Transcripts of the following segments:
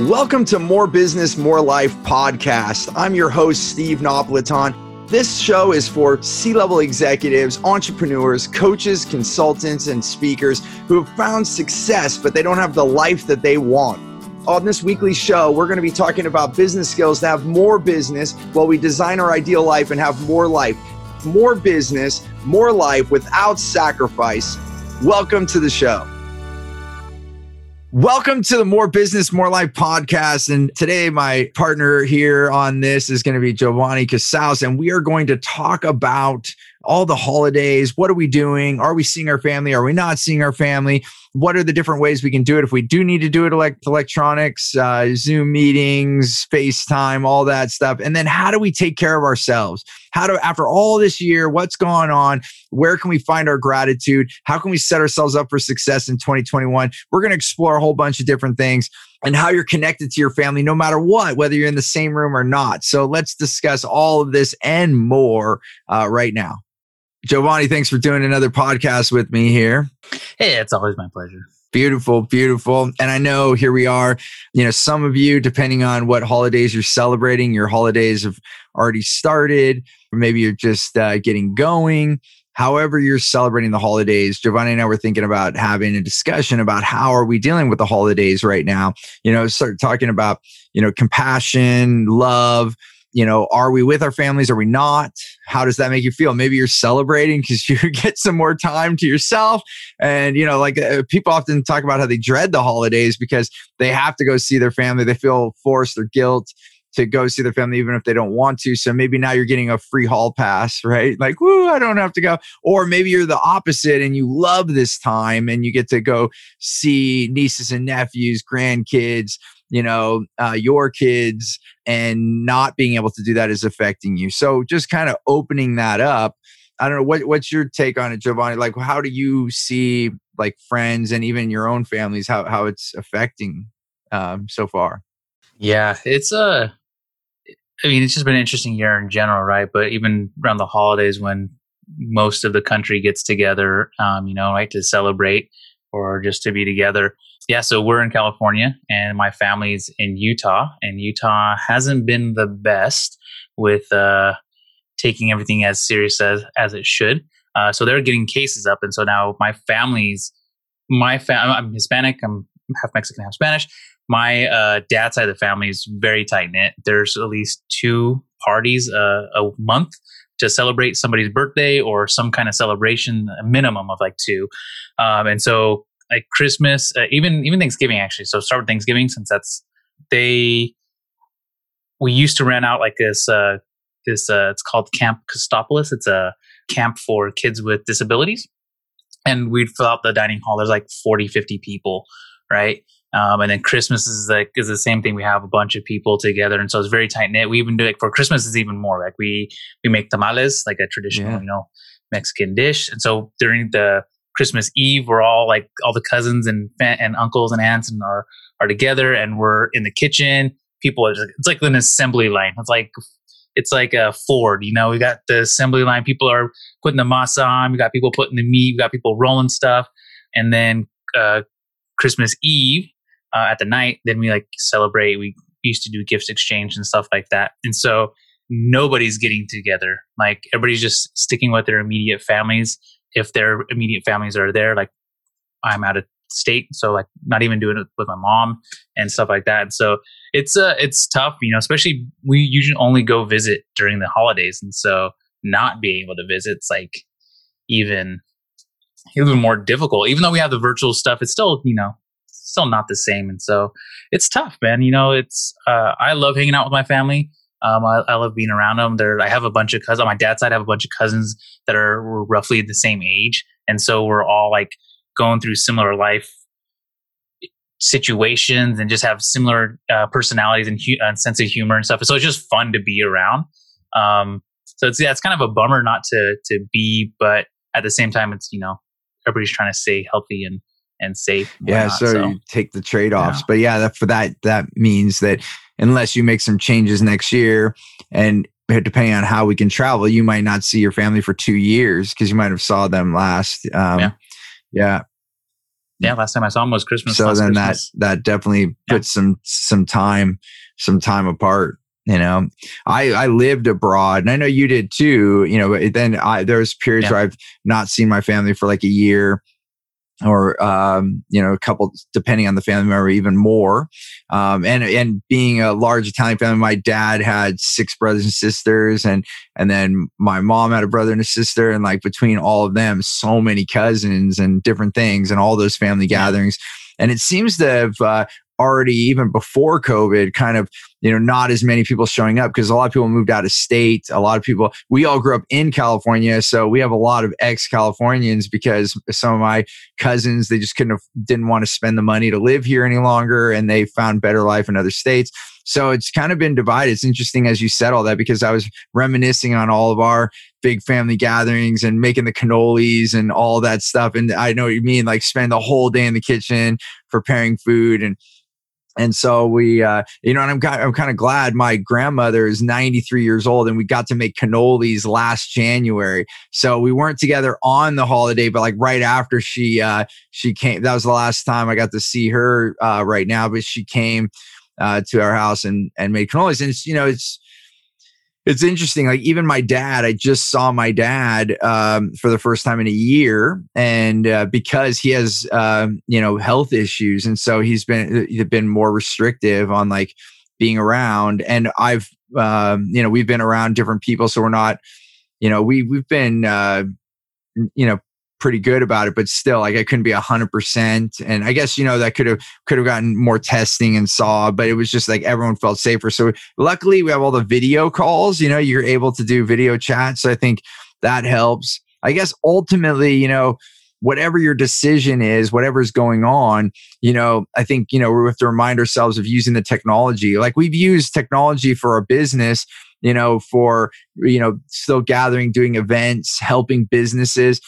Welcome to More Business, More Life podcast. I'm your host, Steve Napolitan. This show is for C level executives, entrepreneurs, coaches, consultants, and speakers who have found success, but they don't have the life that they want. On this weekly show, we're going to be talking about business skills to have more business while we design our ideal life and have more life. More business, more life without sacrifice. Welcome to the show. Welcome to the More Business, More Life podcast. And today, my partner here on this is going to be Giovanni Casaus, and we are going to talk about all the holidays. What are we doing? Are we seeing our family? Are we not seeing our family? What are the different ways we can do it? If we do need to do it elect- electronics uh, zoom meetings facetime all that stuff. And then how do we take care of ourselves? How do after all this year what's going on? Where can we find our gratitude? How can we set ourselves up for success in 2021 we're going to explore a whole bunch of different things and how you're connected to your family no matter what whether you're in the same room or not. So let's discuss all of this and more uh, right now Giovanni, thanks for doing another podcast with me here. Hey, it's always my pleasure. Beautiful, beautiful. And I know here we are, you know, some of you, depending on what holidays you're celebrating, your holidays have already started, or maybe you're just uh, getting going. However, you're celebrating the holidays, Giovanni and I were thinking about having a discussion about how are we dealing with the holidays right now. You know, start talking about, you know, compassion, love, you know, are we with our families? Are we not? How does that make you feel? Maybe you're celebrating because you get some more time to yourself. And, you know, like uh, people often talk about how they dread the holidays because they have to go see their family. They feel forced or guilt to go see their family even if they don't want to. So maybe now you're getting a free hall pass, right? Like, whoo, I don't have to go. Or maybe you're the opposite and you love this time and you get to go see nieces and nephews, grandkids, you know, uh, your kids and not being able to do that is affecting you. So just kind of opening that up. I don't know what what's your take on it, Giovanni. Like, how do you see like friends and even your own families how how it's affecting um, so far? Yeah, it's a. Uh, I mean, it's just been an interesting year in general, right? But even around the holidays, when most of the country gets together, um, you know, right, to celebrate or just to be together, yeah, so we're in California and my family's in Utah, and Utah hasn't been the best with uh, taking everything as serious as as it should. Uh, so they're getting cases up, and so now my family's my fam- I'm Hispanic, I'm half Mexican, half Spanish. My uh, dad's side of the family is very tight knit. There's at least two parties uh, a month to celebrate somebody's birthday or some kind of celebration, a minimum of like two. Um, and so like Christmas, uh, even even Thanksgiving actually. So start with Thanksgiving since that's they. We used to rent out like this. Uh, this uh, it's called Camp Kostopulos. It's a camp for kids with disabilities, and we'd fill out the dining hall. There's like 40, 50 people, right? Um, and then Christmas is like is the same thing. We have a bunch of people together, and so it's very tight knit. We even do like for Christmas is even more like we we make tamales, like a traditional yeah. you know Mexican dish. And so during the Christmas Eve, we're all like all the cousins and and uncles and aunts and are are together, and we're in the kitchen. People are just, it's like an assembly line. It's like it's like a Ford, you know. We got the assembly line. People are putting the masa on. We got people putting the meat. We got people rolling stuff, and then uh, Christmas Eve uh, at the night, then we like celebrate. We used to do gifts exchange and stuff like that, and so nobody's getting together. Like everybody's just sticking with their immediate families if their immediate families are there, like I'm out of state, so like not even doing it with my mom and stuff like that. And So it's uh it's tough, you know, especially we usually only go visit during the holidays, and so not being able to visit, it's like even even more difficult. Even though we have the virtual stuff, it's still you know still not the same, and so it's tough, man. You know, it's uh, I love hanging out with my family. Um, I, I, love being around them. There, I have a bunch of cousins on my dad's side. I have a bunch of cousins that are roughly the same age, and so we're all like going through similar life situations and just have similar uh, personalities and, hu- and, sense of humor and stuff. So it's just fun to be around. Um, so it's yeah, it's kind of a bummer not to to be, but at the same time, it's you know everybody's trying to stay healthy and and safe. And yeah, so, so, you take the trade offs, yeah. but yeah, that, for that that means that unless you make some changes next year and depending on how we can travel you might not see your family for two years because you might have saw them last um, yeah. yeah Yeah, last time I saw them was Christmas. So then Christmas. that that definitely Yeah. puts some some time some time apart. You know, I I lived abroad, and I know you did too. You know, but then I there's periods Yeah. where I've not seen my family for like a year, or um, you know, a couple depending on the family member, even more. Um, and and being a large Italian family, my dad had six brothers and sisters, and and then my mom had a brother and a sister, and like between all of them, so many cousins and different things, and all those family gatherings. And it seems to have uh, already, even before COVID, kind of you know not as many people showing up because a lot of people moved out of state. A lot of people, we all grew up in California, so we have a lot of ex-Californians because some of my cousins they just couldn't have, didn't want to spend the money to live here any longer, and they found better life in other states. So it's kind of been divided. It's interesting as you said all that because I was reminiscing on all of our big family gatherings and making the cannolis and all that stuff. And I know what you mean, like spend the whole day in the kitchen preparing food and and so we, uh, you know, and I'm kind, I'm kind of glad my grandmother is 93 years old and we got to make cannolis last January. So we weren't together on the holiday, but like right after she, uh, she came, that was the last time I got to see her, uh, right now, but she came, uh, to our house and, and made cannolis. And you know, it's, it's interesting. Like even my dad, I just saw my dad um, for the first time in a year, and uh, because he has um, you know health issues, and so he's been he's been more restrictive on like being around. And I've um, you know we've been around different people, so we're not you know we we've been uh, you know pretty good about it, but still like I couldn't be hundred percent. And I guess you know that could have could have gotten more testing and saw, but it was just like everyone felt safer. So luckily we have all the video calls. You know, you're able to do video chats. So I think that helps. I guess ultimately, you know, whatever your decision is, whatever's going on, you know, I think, you know, we have to remind ourselves of using the technology. Like we've used technology for our business, you know, for, you know, still gathering, doing events, helping businesses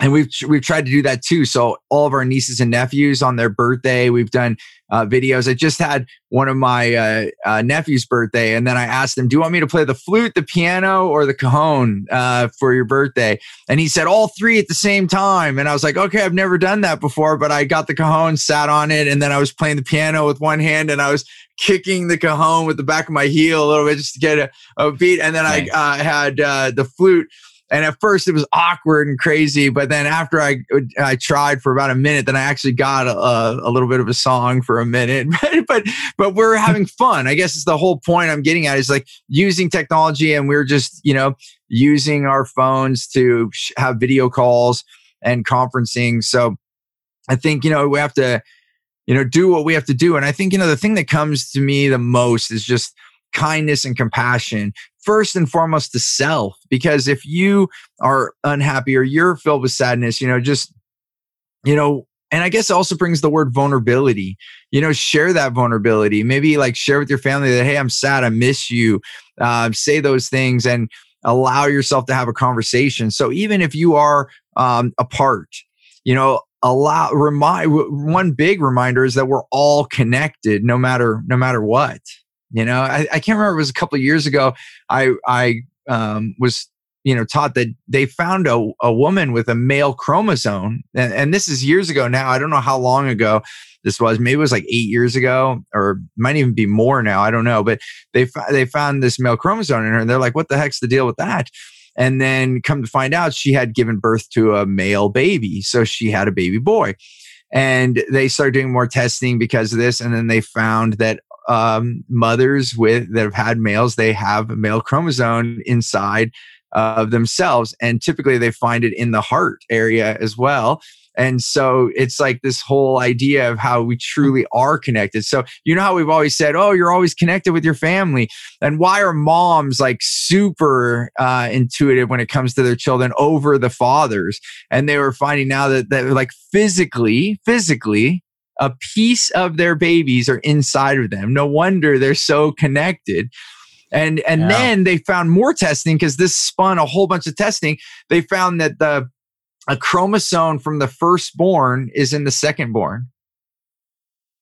and we've we've tried to do that too. So all of our nieces and nephews on their birthday, we've done uh, videos. I just had one of my uh, uh, nephew's birthday, and then I asked him, "Do you want me to play the flute, the piano, or the cajon uh, for your birthday?" And he said all three at the same time. And I was like, "Okay, I've never done that before," but I got the cajon, sat on it, and then I was playing the piano with one hand, and I was kicking the cajon with the back of my heel a little bit just to get a, a beat, and then Nice. I uh, had uh, the flute and at first it was awkward and crazy but then after i i tried for about a minute then i actually got a, a little bit of a song for a minute. But but we're having fun. I guess it's the whole point i'm getting at is like using technology and we're just you know using our phones to sh- have video calls and conferencing. So i think you know we have to you know do what we have to do. And i think you know the thing that comes to me the most is just kindness and compassion first and foremost to self because if you are unhappy or you're filled with sadness you know just you know and i guess also brings the word vulnerability you know share that vulnerability maybe like share with your family that hey i'm sad i miss you uh, say those things and allow yourself to have a conversation. So even if you are um, apart you know allow remind one big reminder is that we're all connected no matter no matter what you know i, I can't remember it was a couple years ago i i um, was you know taught that they found a, a woman with a male chromosome and, and this is years ago now i don't know how long ago this was maybe it was like eight years ago or might even be more now i don't know but they they found this male chromosome in her and they're like what the heck's the deal with that? And then come to find out she had given birth to a male baby so she had a baby boy. And they started doing more testing because of this and then they found that um, mothers with that have had males they have a male chromosome inside of themselves and typically they find it in the heart area as well. And so it's like this whole idea of how we truly are connected. So you know how we've always said oh you're always connected with your family. And why are moms like super uh, intuitive when it comes to their children over the fathers? And they were finding now that, that like physically physically a piece of their babies are inside of them. No wonder they're so connected. And and Yeah. then they found more testing because this spun a whole bunch of testing. They found that the a chromosome from the firstborn is in the secondborn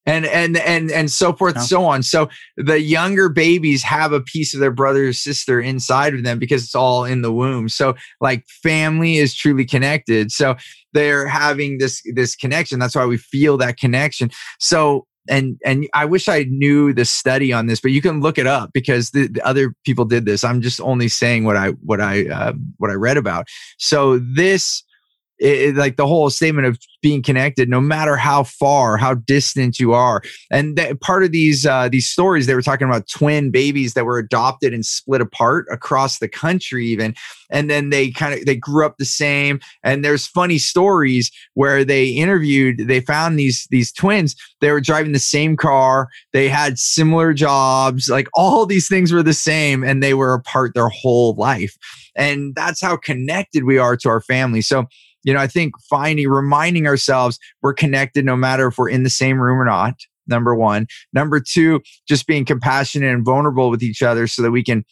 and and and and so forth, so on. So the younger babies have a piece of their brother or sister inside of them because it's all in the womb. So like family is truly connected. So they're having this this connection. That's why we feel that connection. So and and I wish I knew the study on this, but you can look it up because the, the other people did this. I'm just only saying what I what I uh, what I read about. So this it, like the whole statement of being connected no matter how far how distant you are. And that part of these uh, these stories they were talking about twin babies that were adopted and split apart across the country even and then they kind of they grew up the same. And there's funny stories where they interviewed they found these these twins they were driving the same car they had similar jobs like all these things were the same and they were apart their whole life. And that's how connected we are to our family. So you know, I think finding, reminding ourselves we're connected no matter if we're in the same room or not. Number one. Number two, just being compassionate and vulnerable with each other so that we can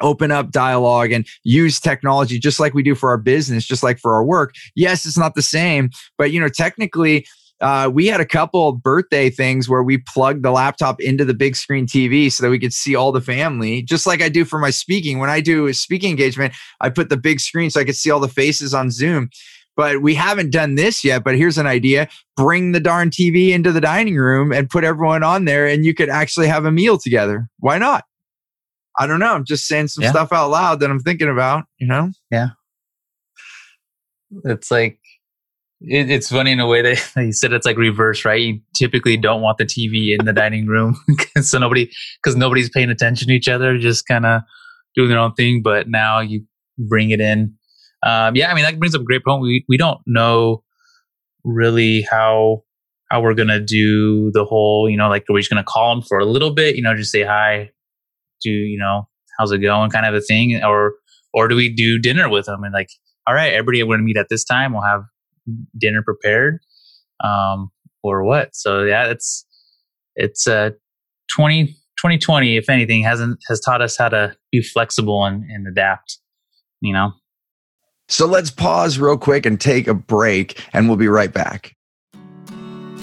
open up dialogue and use technology just like we do for our business, just like for our work. Yes, it's not the same, but you know, technically, uh, we had a couple birthday things where we plugged the laptop into the big screen TV so that we could see all the family, just like I do for my speaking. When I do a speaking engagement, I put the big screen so I could see all the faces on Zoom but we haven't done this yet. But here's an idea bring the darn TV into the dining room and put everyone on there, and you could actually have a meal together. Why not? I don't know. I'm just saying some yeah. stuff out loud that I'm thinking about, you know? Yeah. It's like, it, it's funny in a way that you said it's like reverse, right? You typically don't want the TV in the dining room so nobody, because nobody's paying attention to each other, just kind of doing their own thing. But now you bring it in um, yeah, I mean that brings up a great point. We we don't know really how how we're gonna do the whole, you know, like are we just gonna call them for a little bit, you know, just say hi, do you know how's it going, kind of a thing, or or do we do dinner with them and like, all right, everybody, we're gonna meet at this time. We'll have dinner prepared, um, or what? So yeah, it's it's uh 20, 2020, if anything, hasn't has taught us how to be flexible and, and adapt. You know. So let's pause real quick and take a break, and we'll be right back.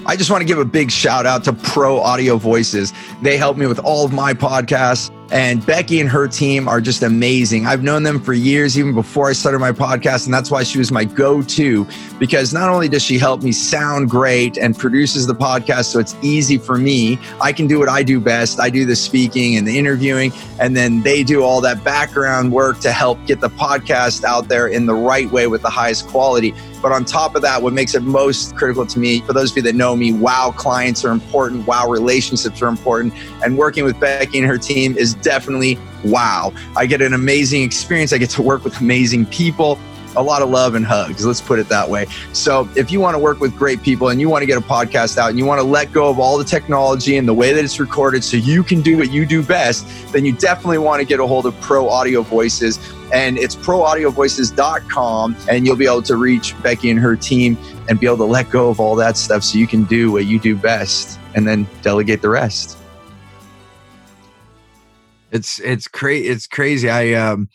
I just want to give a big shout out to Pro Audio Voices. They help me with all of my podcasts and Becky and her team are just amazing. I've known them for years, even before I started my podcast. And that's why she was my go to, because not only does she help me sound great and produces the podcast so it's easy for me, I can do what I do best. I do the speaking and the interviewing, and then they do all that background work to help get the podcast out there in the right way with the highest quality. But on top of that, what makes it most critical to me, for those of you that know me, wow, clients are important, wow, relationships are important. And working with Becky and her team is definitely wow. I get an amazing experience. I get to work with amazing people a lot of love and hugs. Let's put it that way. So, if you want to work with great people and you want to get a podcast out and you want to let go of all the technology and the way that it's recorded so you can do what you do best, then you definitely want to get a hold of Pro Audio Voices. And it's proaudiovoices.com, and you'll be able to reach Becky and her team and be able to let go of all that stuff so you can do what you do best and then delegate the rest. It's it's crazy. It's crazy. I um,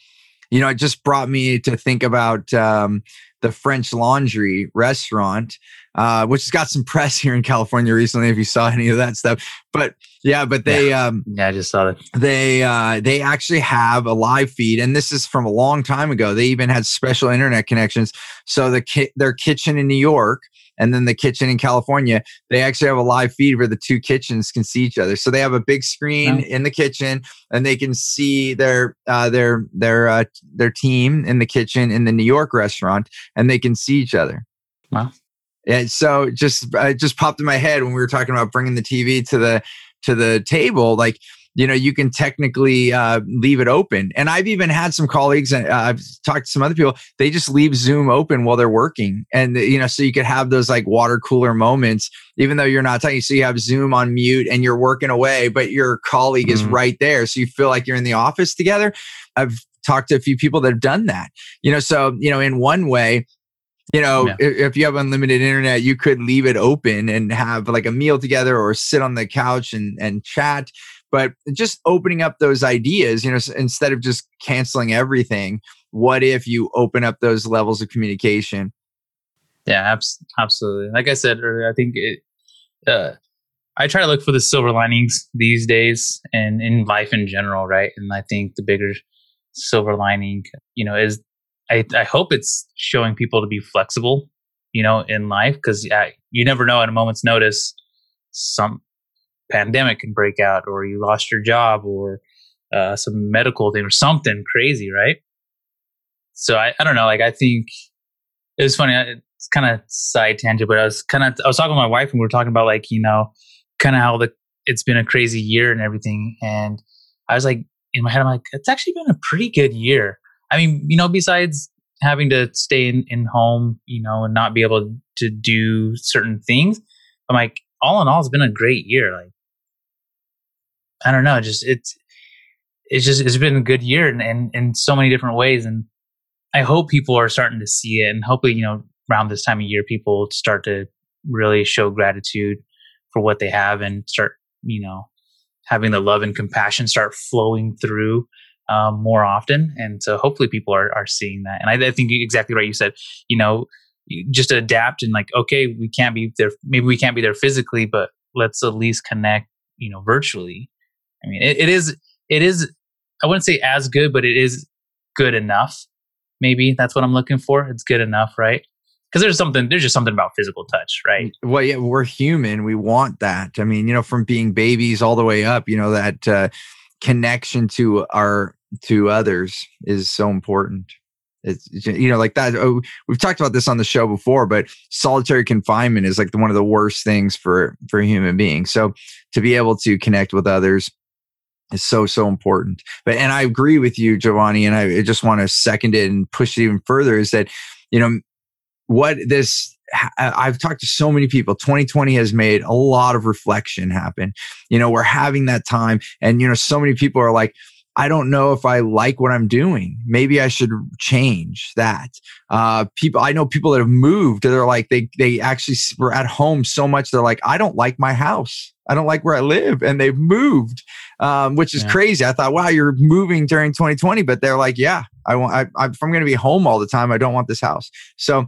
you know, it just brought me to think about um, the French Laundry restaurant, uh, which has got some press here in California recently. If you saw any of that stuff, but yeah, but they yeah, um, yeah I just saw that they uh, they actually have a live feed, and this is from a long time ago. They even had special internet connections. So the ki- their kitchen in New York and then the kitchen in California, they actually have a live feed where the two kitchens can see each other. So they have a big screen in the kitchen, and they can see their uh, their their uh, their team in the kitchen in the New York restaurant, and they can see each other. Wow. And so just it just popped in my head when we were talking about bringing the TV to the to the table, like you know you can technically uh, leave it open. And i've even had some colleagues and uh, i've talked to some other people they just leave zoom open while they're working. And you know so you could have those like water cooler moments even though you're not talking so you have zoom on mute and you're working away but your colleague mm-hmm. is right there. So you feel like you're in the office together. I've talked to a few people that have done that. You know so you know in one way you know yeah. if, if, you have unlimited internet you could leave it open and have like a meal together or sit on the couch and and chat but just opening up those ideas you know instead of just canceling everything what if you open up those levels of communication yeah abs- absolutely like i said earlier i think it uh, I try to look for the silver linings these days and in life in general, right? And I think the bigger silver lining, you know, is I, I hope it's showing people to be flexible, you know, in life because you never know at a moment's notice some pandemic can break out or you lost your job or uh, some medical thing or something crazy, right? So I, I don't know. Like I think it was funny. It's kind of side tangent, but I was kind of I was talking to my wife and we were talking about like you know kind of how the it's been a crazy year and everything, and I was like in my head I'm like it's actually been a pretty good year. I mean, you know, besides having to stay in, in home, you know, and not be able to do certain things, I'm like all in all, it's been a great year. Like I don't know, just it's it's just it's been a good year in, in, in so many different ways and i hope people are starting to see it and hopefully you know around this time of year people start to really show gratitude for what they have and start you know having the love and compassion start flowing through um, more often and so hopefully people are, are seeing that and I, I think exactly right you said you know just adapt and like okay we can't be there maybe we can't be there physically but let's at least connect you know virtually i mean it, it is it is I wouldn't say as good, but it is good enough. Maybe that's what I'm looking for. It's good enough, right? Because there's something, there's just something about physical touch, right? Well, yeah, we're human. We want that. I mean, you know, from being babies all the way up, you know, that uh, connection to our to others is so important. It's you know like that. Oh, we've talked about this on the show before, but solitary confinement is like the, one of the worst things for for human beings. So to be able to connect with others is so so important but and i agree with you giovanni and i just want to second it and push it even further is that you know what this I've talked to so many people. 2020 has made a lot of reflection happen. You know, we're having that time, and you know, so many people are like, I don't know if I like what I'm doing. Maybe I should change that. Uh, people, I know people that have moved. They're like they they actually were at home so much. They're like, I don't like my house. I don't like where I live, and they've moved, um, which is yeah. crazy. I thought, wow, you're moving during 2020, but they're like, yeah, I want. I, I, if I'm going to be home all the time, I don't want this house. So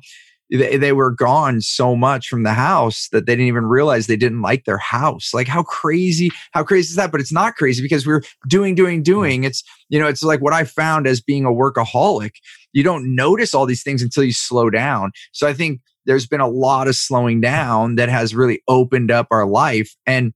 they, they were gone so much from the house that they didn't even realize they didn't like their house. Like how crazy, how crazy is that? But it's not crazy because we're doing, doing, doing. It's, you know, it's like what I found as being a workaholic. You don't notice all these things until you slow down. So I think there's been a lot of slowing down that has really opened up our life. And,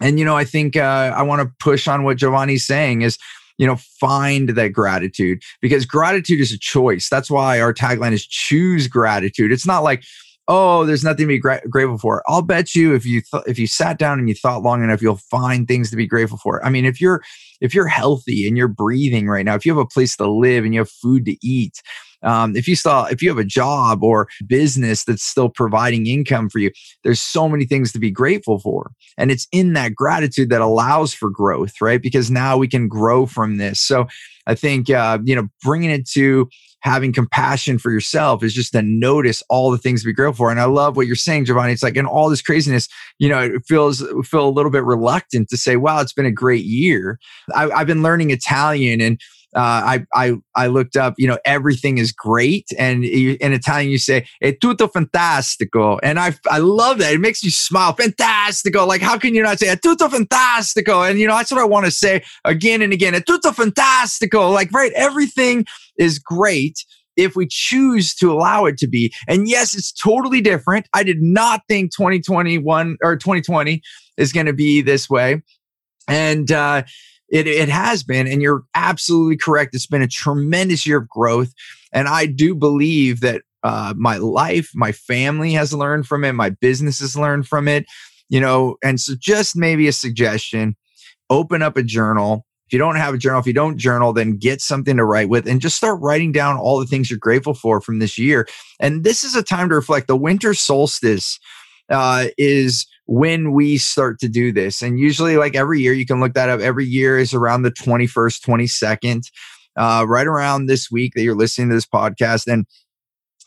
and, you know, I think uh, I want to push on what Giovanni's saying is, you know, find that gratitude because gratitude is a choice. That's why our tagline is choose gratitude. It's not like, oh, there's nothing to be gra- grateful for. I'll bet you if you th- if you sat down and you thought long enough, you'll find things to be grateful for. I mean, if you're if you're healthy and you're breathing right now, if you have a place to live and you have food to eat, um, if you saw if you have a job or business that's still providing income for you there's so many things to be grateful for and it's in that gratitude that allows for growth right because now we can grow from this so i think uh, you know bringing it to having compassion for yourself is just to notice all the things to be grateful for. And I love what you're saying, Giovanni. It's like in all this craziness, you know, it feels feel a little bit reluctant to say, "Wow, it's been a great year." I, have been learning Italian, and uh, I, I, I looked up, you know, everything is great. And you, in Italian, you say, è tutto fantastico. And I, I love that. It makes you smile. Fantastico. Like, how can you not say, è tutto fantastico? And, you know, that's what I want to say again and again. È tutto fantastico. Like, right, everything is great if we choose to allow it to be. And yes, it's totally different. I did not think 2021 or 2020 is going to be this way. And, uh, it, it has been, and you're absolutely correct. It's been a tremendous year of growth. And I do believe that uh, my life, my family has learned from it, my business has learned from it, you know. And so, just maybe a suggestion open up a journal. If you don't have a journal, if you don't journal, then get something to write with and just start writing down all the things you're grateful for from this year. And this is a time to reflect. The winter solstice uh, is when we start to do this. And usually, like every year, you can look that up. Every year is around the 21st, 22nd, uh, right around this week that you're listening to this podcast. And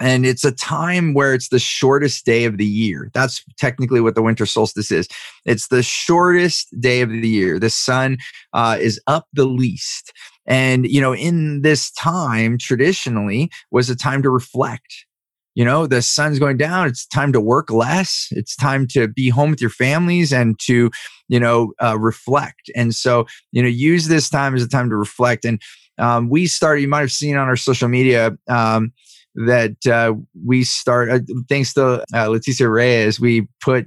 and it's a time where it's the shortest day of the year. That's technically what the winter solstice is. It's the shortest day of the year. The sun uh, is up the least. And, you know, in this time, traditionally, was a time to reflect you know the sun's going down it's time to work less it's time to be home with your families and to you know uh, reflect. And so you know use this time as a time to reflect. And um, we started you might have seen on our social media um, that uh, we start uh, thanks to uh, leticia reyes we put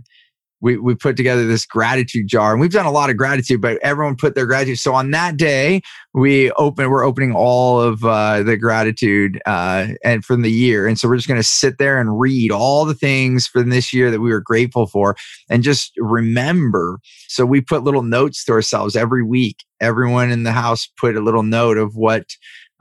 we, we put together this gratitude jar and we've done a lot of gratitude but everyone put their gratitude. So on that day we open we're opening all of uh, the gratitude uh, and from the year. And so we're just going to sit there and read all the things from this year that we were grateful for and just remember. So we put little notes to ourselves every week. Everyone in the house put a little note of what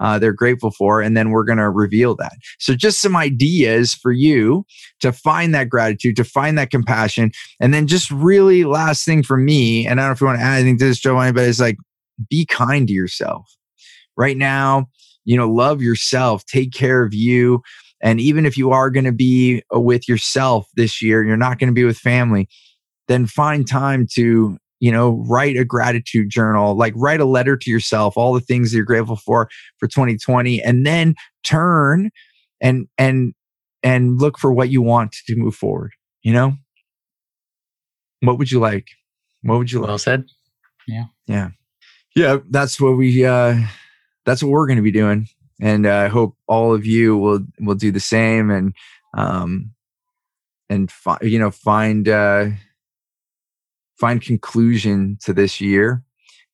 uh, they're grateful for. And then we're going to reveal that. So, just some ideas for you to find that gratitude, to find that compassion. And then, just really last thing for me, and I don't know if you want to add anything to this, Giovanni, but it's like be kind to yourself. Right now, you know, love yourself, take care of you. And even if you are going to be uh, with yourself this year, you're not going to be with family, then find time to you know write a gratitude journal like write a letter to yourself all the things that you're grateful for for 2020 and then turn and and and look for what you want to move forward you know? What would you like? What would you well like? said. Yeah. Yeah. Yeah that's what we uh that's what we're going to be doing and uh, i hope all of you will will do the same and um and fi- you know find uh find conclusion to this year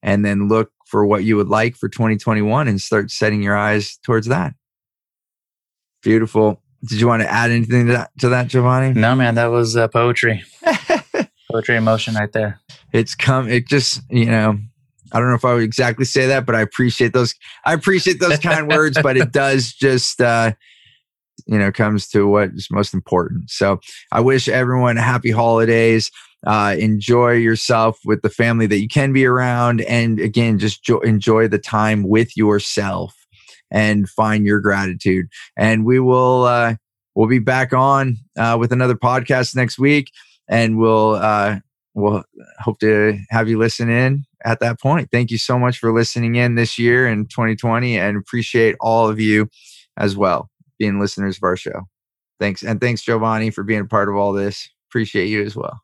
and then look for what you would like for 2021 and start setting your eyes towards that. Beautiful. Did you want to add anything to that, to that Giovanni? No, man, that was uh, poetry. poetry emotion right there. It's come, it just, you know, I don't know if I would exactly say that, but I appreciate those. I appreciate those kind words, but it does just, uh, you know, comes to what is most important. So I wish everyone happy holidays uh, enjoy yourself with the family that you can be around and again just jo- enjoy the time with yourself and find your gratitude. And we will uh, we'll be back on uh, with another podcast next week and we'll uh, we'll hope to have you listen in at that point. Thank you so much for listening in this year in 2020 and appreciate all of you as well being listeners of our show. Thanks and thanks giovanni for being a part of all this. Appreciate you as well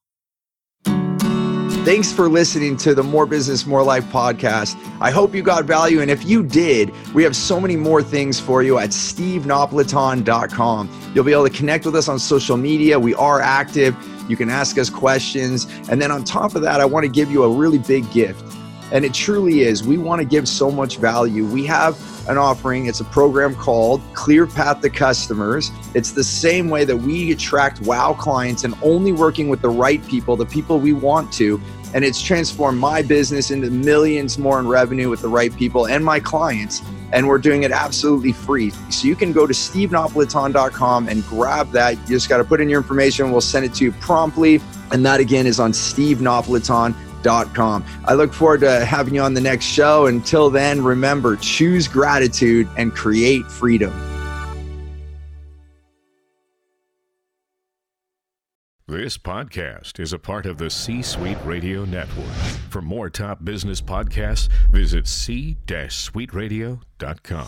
Thanks for listening to the More Business, More Life podcast. I hope you got value. And if you did, we have so many more things for you at stevenapolitan.com. You'll be able to connect with us on social media. We are active. You can ask us questions. And then on top of that, I want to give you a really big gift. And it truly is. We want to give so much value. We have an offering. It's a program called Clear Path to Customers. It's the same way that we attract wow clients and only working with the right people, the people we want to. And it's transformed my business into millions more in revenue with the right people and my clients. And we're doing it absolutely free. So you can go to stevenapolitan.com and grab that. You just got to put in your information. We'll send it to you promptly. And that again is on stevenapolitan.com I look forward to having you on the next show. Until then, remember choose gratitude and create freedom. This podcast is a part of the C Suite Radio Network. For more top business podcasts, visit c-suiteradio.com.